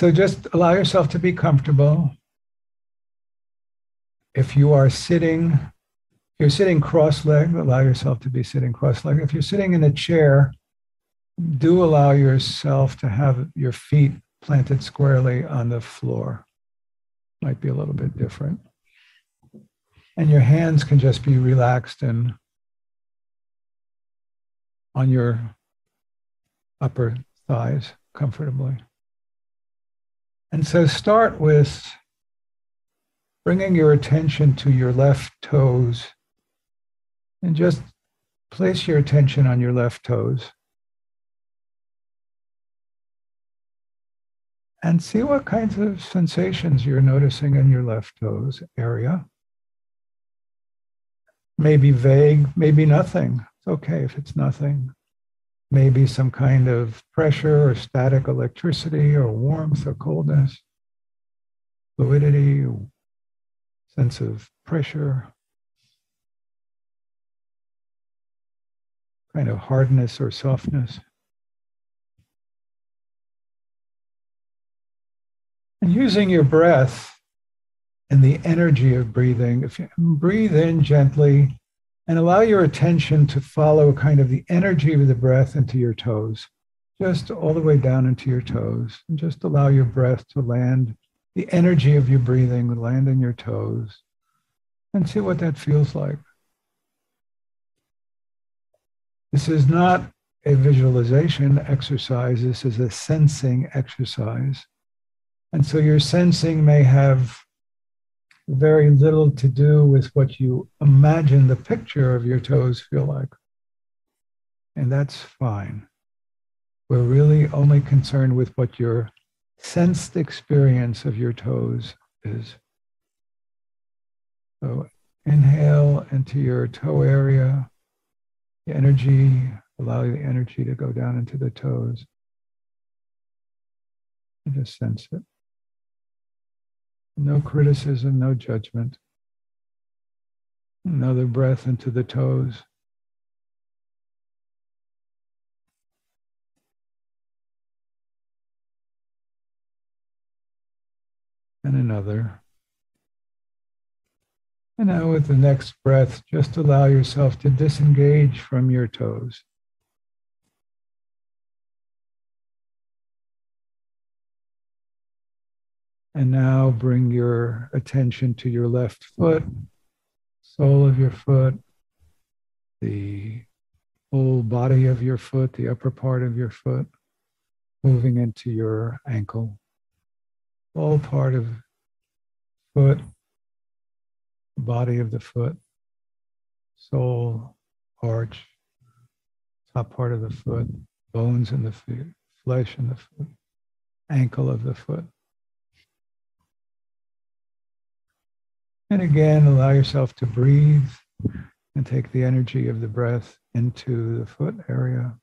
So just allow yourself to be comfortable. If you are sitting, you're sitting cross-legged, allow yourself to be sitting cross-legged. If you're sitting in a chair, do allow yourself to have your feet planted squarely on the floor. Might be a little bit different. And your hands can just be relaxed and on your upper thighs comfortably. And so start with bringing your attention to your left toes and just place your attention on your left toes. And see what kinds of sensations you're noticing in your left toes area. Maybe vague, maybe nothing. It's okay if it's nothing. Maybe some kind of pressure or static electricity or warmth or coldness, fluidity, sense of pressure, kind of hardness or softness. And using your breath and the energy of breathing, if you breathe in gently and allow your attention to follow kind of the energy of the breath into your toes, just all the way down into your toes, and just allow your breath to land, the energy of your breathing land in your toes, and see what that feels like. This is not a visualization exercise, this is a sensing exercise. And so your sensing may have very little to do with what you imagine the picture of your toes feel like. And that's fine. We're really only concerned with what your sensed experience of your toes is. So inhale into your toe area, the energy, allow the energy to go down into the toes. And just sense it. No criticism, no judgment. Another breath into the toes. And another. And now, with the next breath, just allow yourself to disengage from your toes. And now bring your attention to your left foot, sole of your foot, the whole body of your foot, the upper part of your foot, moving into your ankle. All part of foot, body of the foot, sole, arch, top part of the foot, bones in the feet, flesh in the foot, ankle of the foot. And again, allow yourself to breathe and take the energy of the breath into the foot area.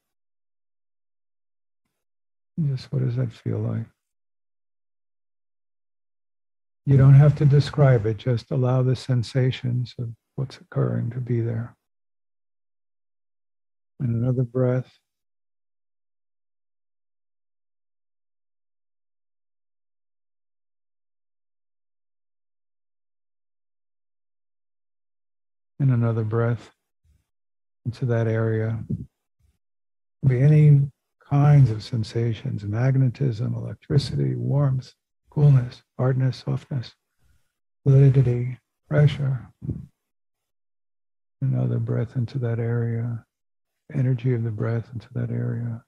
Just what does that feel like? You don't have to describe it, just allow the sensations of what's occurring to be there. And another breath. And another breath into that area. Be any kinds of sensations magnetism, electricity, warmth, coolness, hardness, softness, fluidity, pressure. Another breath into that area, energy of the breath into that area.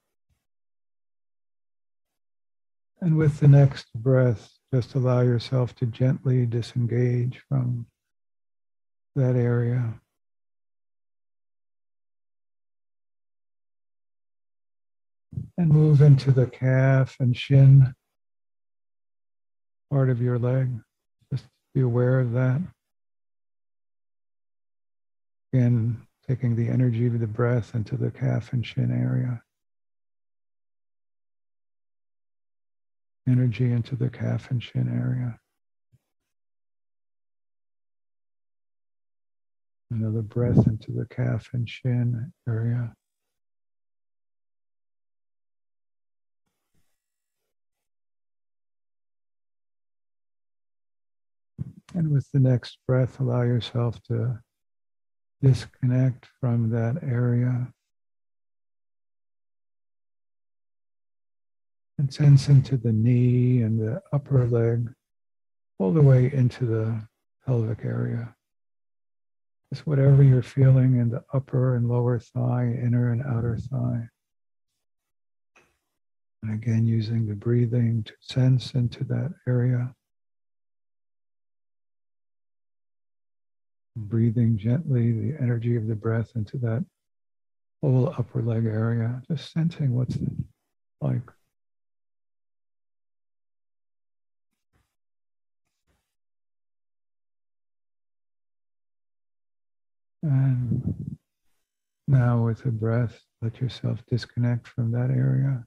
And with the next breath, just allow yourself to gently disengage from that area. And move into the calf and shin part of your leg. Just be aware of that. Again, taking the energy of the breath into the calf and shin area. Energy into the calf and shin area. Another breath into the calf and shin area. And with the next breath, allow yourself to disconnect from that area and sense into the knee and the upper leg, all the way into the pelvic area. Just whatever you're feeling in the upper and lower thigh, inner and outer thigh. And again, using the breathing to sense into that area. Breathing gently the energy of the breath into that whole upper leg area, just sensing what's like. And now, with the breath, let yourself disconnect from that area.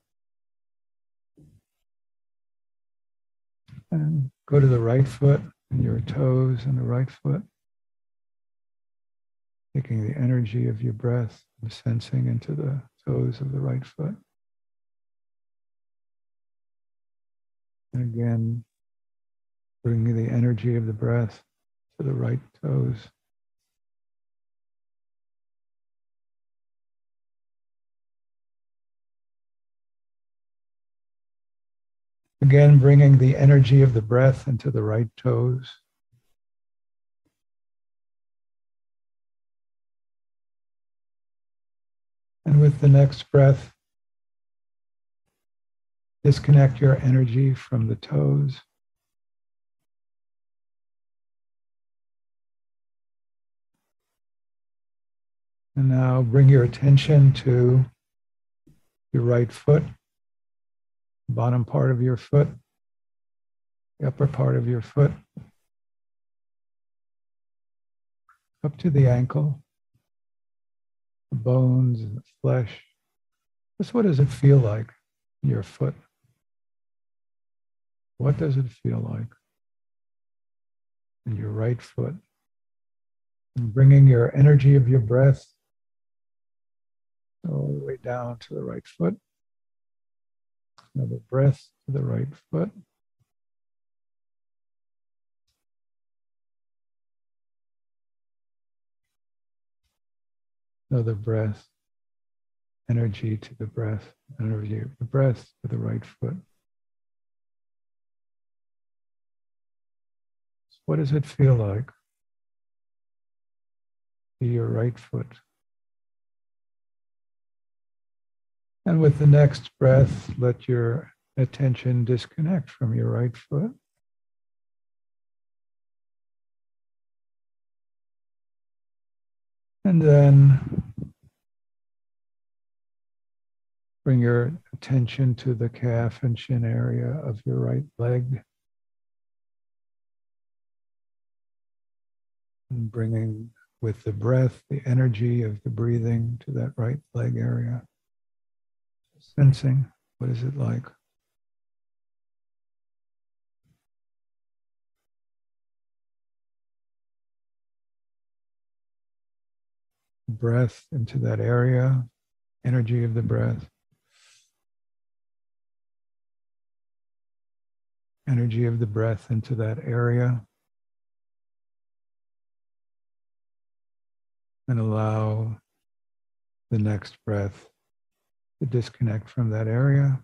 And go to the right foot and your toes and the right foot. Taking the energy of your breath and sensing into the toes of the right foot. And again, bringing the energy of the breath to the right toes. Again, bringing the energy of the breath into the right toes. And with the next breath, disconnect your energy from the toes. And now bring your attention to your right foot bottom part of your foot, the upper part of your foot, up to the ankle, the bones and the flesh. Just what does it feel like in your foot? What does it feel like in your right foot? And bringing your energy of your breath all the way down to the right foot. Another breath to the right foot. Another breath, energy to the breath, energy of the breath to the right foot. What does it feel like? To your right foot. And with the next breath, let your attention disconnect from your right foot. And then bring your attention to the calf and shin area of your right leg. And bringing with the breath the energy of the breathing to that right leg area sensing what is it like? Breath into that area, energy of the breath. Energy of the breath into that area. And allow the next breath disconnect from that area.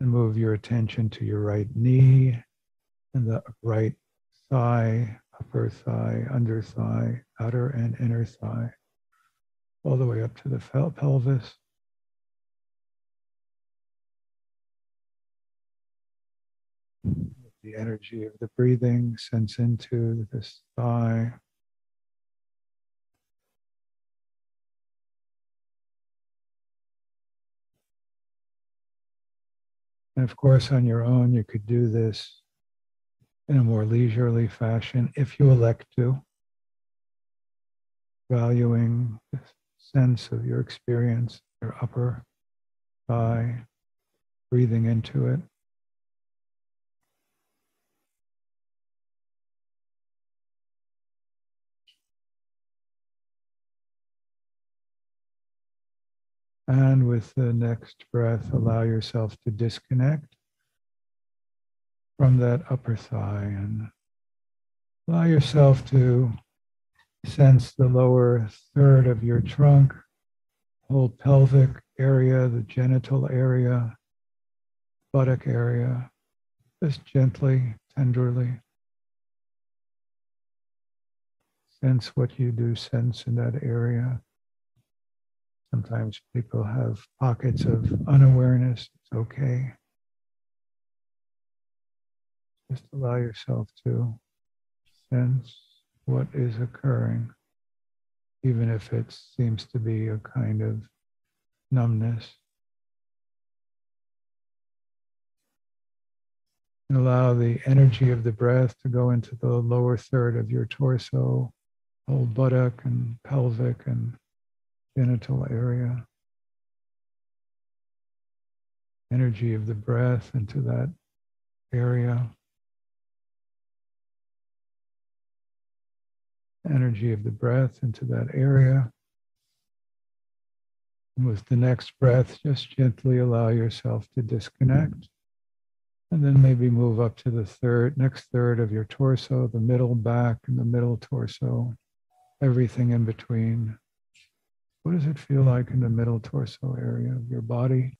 And move your attention to your right knee and the right thigh, upper thigh, under thigh, outer and inner thigh, all the way up to the pelvis. The energy of the breathing sends into this thigh, And of course, on your own, you could do this in a more leisurely fashion if you elect to, valuing the sense of your experience, your upper thigh, breathing into it. And with the next breath, allow yourself to disconnect from that upper thigh and allow yourself to sense the lower third of your trunk, whole pelvic area, the genital area, buttock area, just gently, tenderly. Sense what you do sense in that area. Sometimes people have pockets of unawareness. It's okay. Just allow yourself to sense what is occurring, even if it seems to be a kind of numbness. And allow the energy of the breath to go into the lower third of your torso, whole buttock and pelvic and genital area. Energy of the breath into that area. Energy of the breath into that area. And with the next breath, just gently allow yourself to disconnect. And then maybe move up to the third, next third of your torso, the middle back and the middle torso, everything in between. What does it feel like in the middle torso area of your body?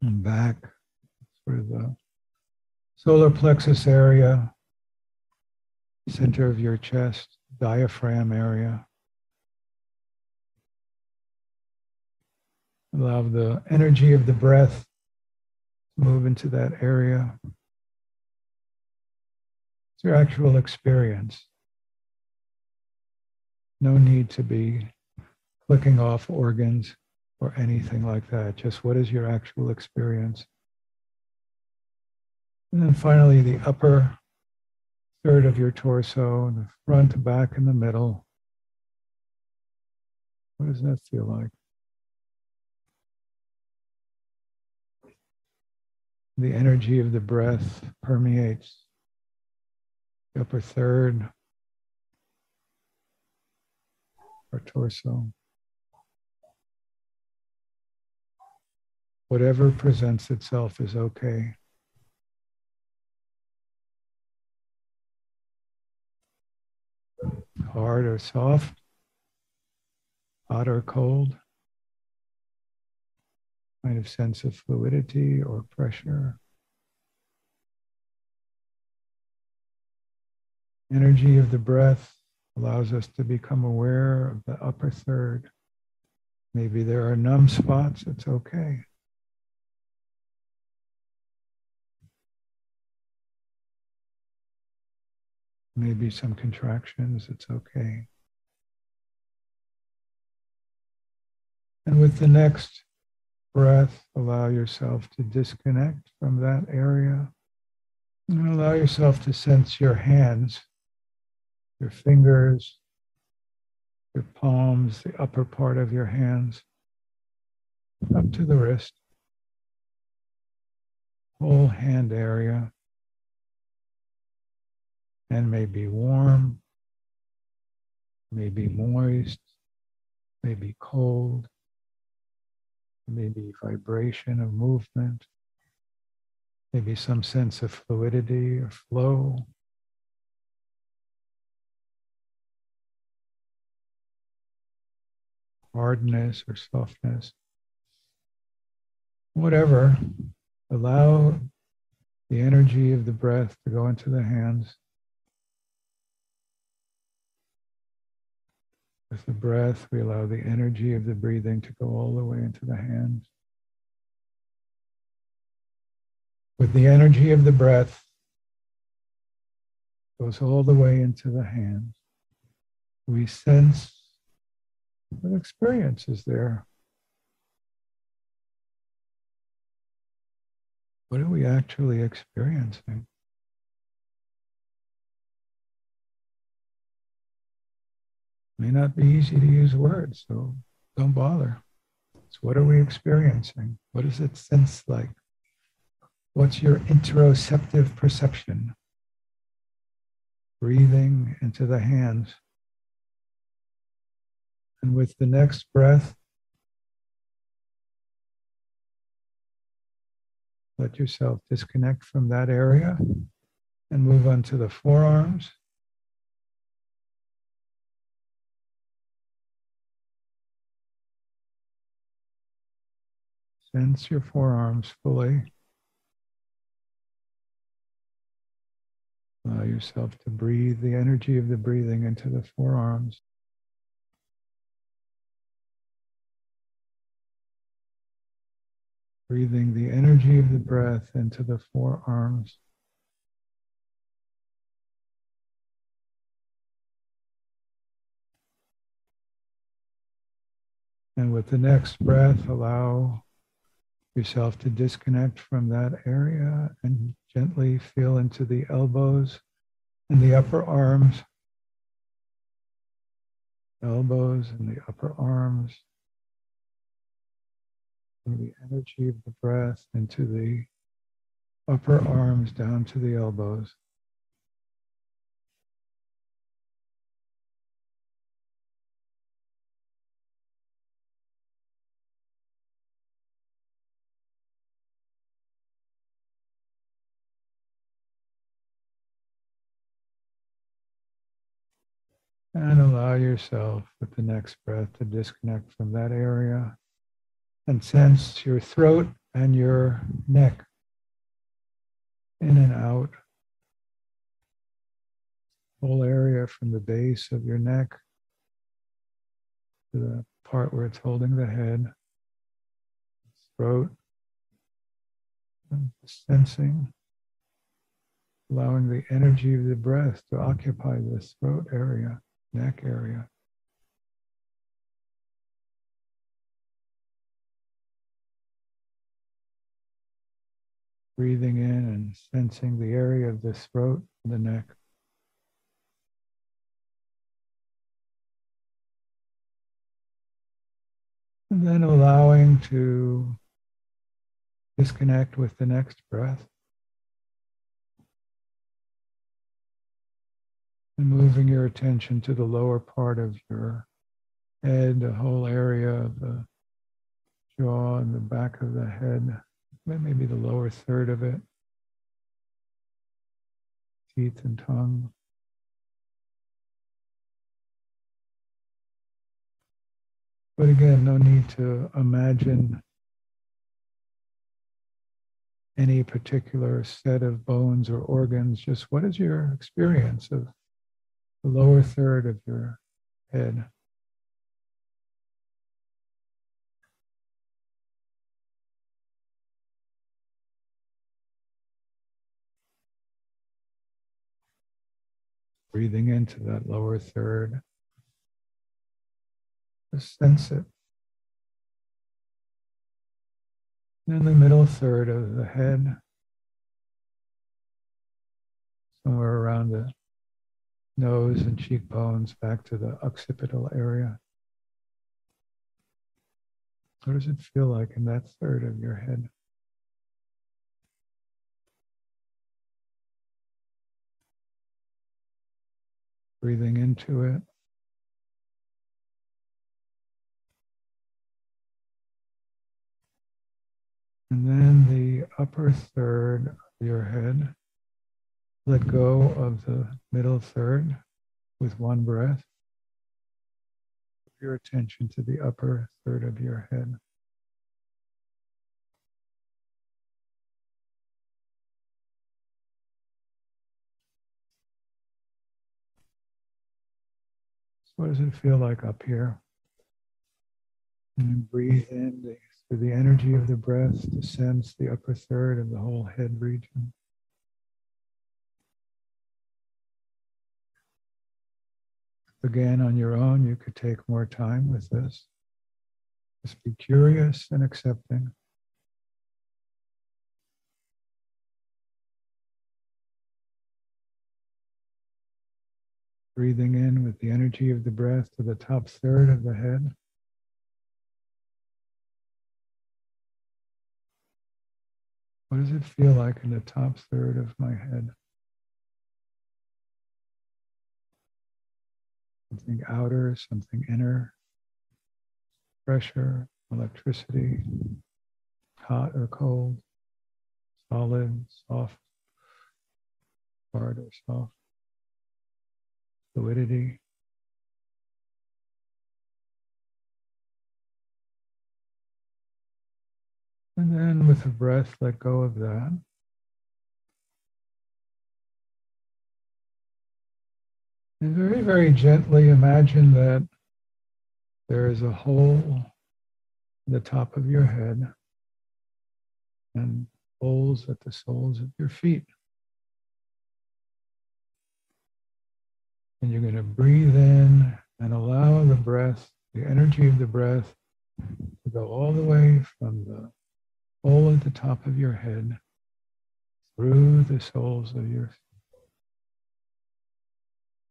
And back, sort of the solar plexus area, center of your chest, diaphragm area. Allow the energy of the breath to move into that area. It's your actual experience. No need to be clicking off organs or anything like that. Just what is your actual experience? And then finally, the upper third of your torso, the front, back, and the middle. What does that feel like? The energy of the breath permeates the upper third, our torso. Whatever presents itself is okay. Hard or soft, hot or cold, kind of sense of fluidity or pressure. Energy of the breath allows us to become aware of the upper third. Maybe there are numb spots, it's okay. Maybe some contractions, it's okay. And with the next breath, allow yourself to disconnect from that area. And allow yourself to sense your hands, your fingers, your palms, the upper part of your hands, up to the wrist, whole hand area and may be warm, may be moist, may be cold, may be vibration of movement, maybe some sense of fluidity or flow. Hardness or softness, whatever, allow the energy of the breath to go into the hands With the breath, we allow the energy of the breathing to go all the way into the hands. With the energy of the breath, goes all the way into the hands. We sense what experience is there. What are we actually experiencing? May not be easy to use words, so don't bother. So, what are we experiencing? What does it sense like? What's your interoceptive perception? Breathing into the hands. And with the next breath, let yourself disconnect from that area and move on to the forearms. Sense your forearms fully. Allow yourself to breathe the energy of the breathing into the forearms. Breathing the energy of the breath into the forearms. And with the next breath, allow yourself to disconnect from that area and gently feel into the elbows and the upper arms. Elbows and the upper arms. Bring the energy of the breath into the upper arms down to the elbows. And allow yourself with the next breath to disconnect from that area and sense your throat and your neck in and out. Whole area from the base of your neck to the part where it's holding the head, throat, and sensing, allowing the energy of the breath to occupy this throat area neck area. Breathing in and sensing the area of the throat the neck. And then allowing to disconnect with the next breath. And moving your attention to the lower part of your head, the whole area of the jaw and the back of the head, maybe the lower third of it, teeth and tongue. But again, no need to imagine any particular set of bones or organs. Just what is your experience of the lower third of your head. Breathing into that lower third. Just sense it. And the middle third of the head, somewhere around the nose and cheekbones back to the occipital area. What does it feel like in that third of your head? Breathing into it. And then the upper third of your head. Let go of the middle third with one breath. Your attention to the upper third of your head. So what does it feel like up here? And breathe in the, through the energy of the breath to sense the upper third of the whole head region. Again, on your own, you could take more time with this. Just be curious and accepting. Breathing in with the energy of the breath to the top third of the head. What does it feel like in the top third of my head? Something outer, something inner, pressure, electricity, hot or cold. solid, soft hard or soft fluidity. And then with the breath, let go of that. And very, very gently imagine that there is a hole in the top of your head and holes at the soles of your feet. And you're going to breathe in and allow the breath, the energy of the breath, to go all the way from the hole at the top of your head through the soles of your feet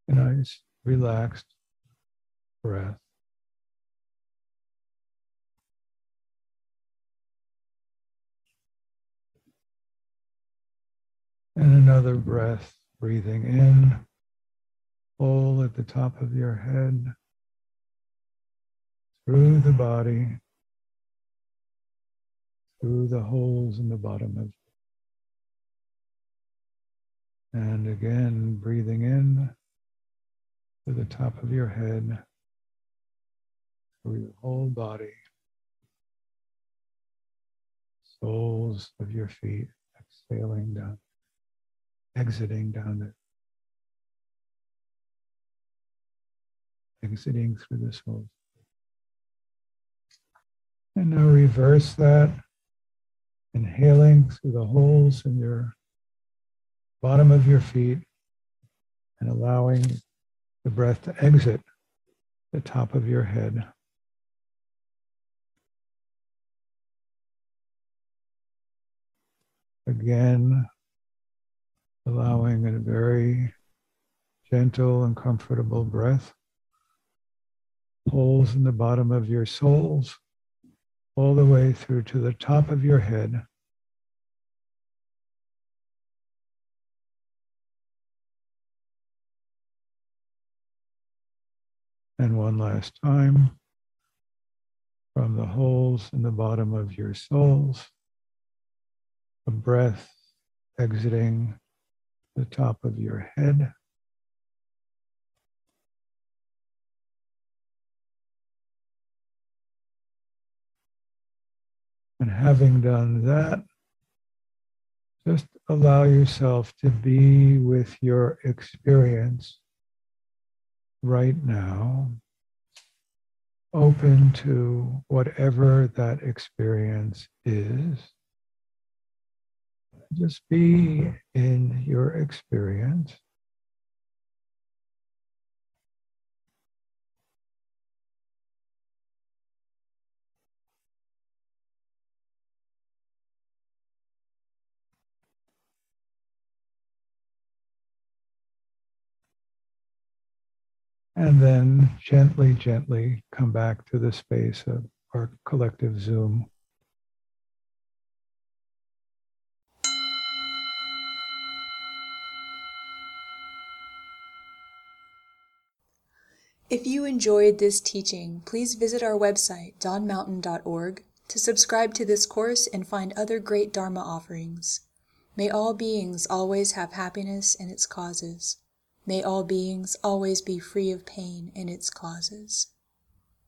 nice, relaxed breath. And another breath, breathing in, full at the top of your head, through the body, through the holes in the bottom of and again, breathing in to the top of your head, through your whole body, soles of your feet, exhaling down, exiting down the exiting through the soles. And now reverse that, inhaling through the holes in your bottom of your feet and allowing the breath to exit the top of your head. Again, allowing a very gentle and comfortable breath. Holes in the bottom of your soles, all the way through to the top of your head. And one last time. From the holes in the bottom of your soles, a breath exiting the top of your head. And having done that, just allow yourself to be with your experience right now, open to whatever that experience is. Just be in your experience. And then gently, gently come back to the space of our collective Zoom. If you enjoyed this teaching, please visit our website, dawnmountain.org, to subscribe to this course and find other great Dharma offerings. May all beings always have happiness and its causes. May all beings always be free of pain and its causes.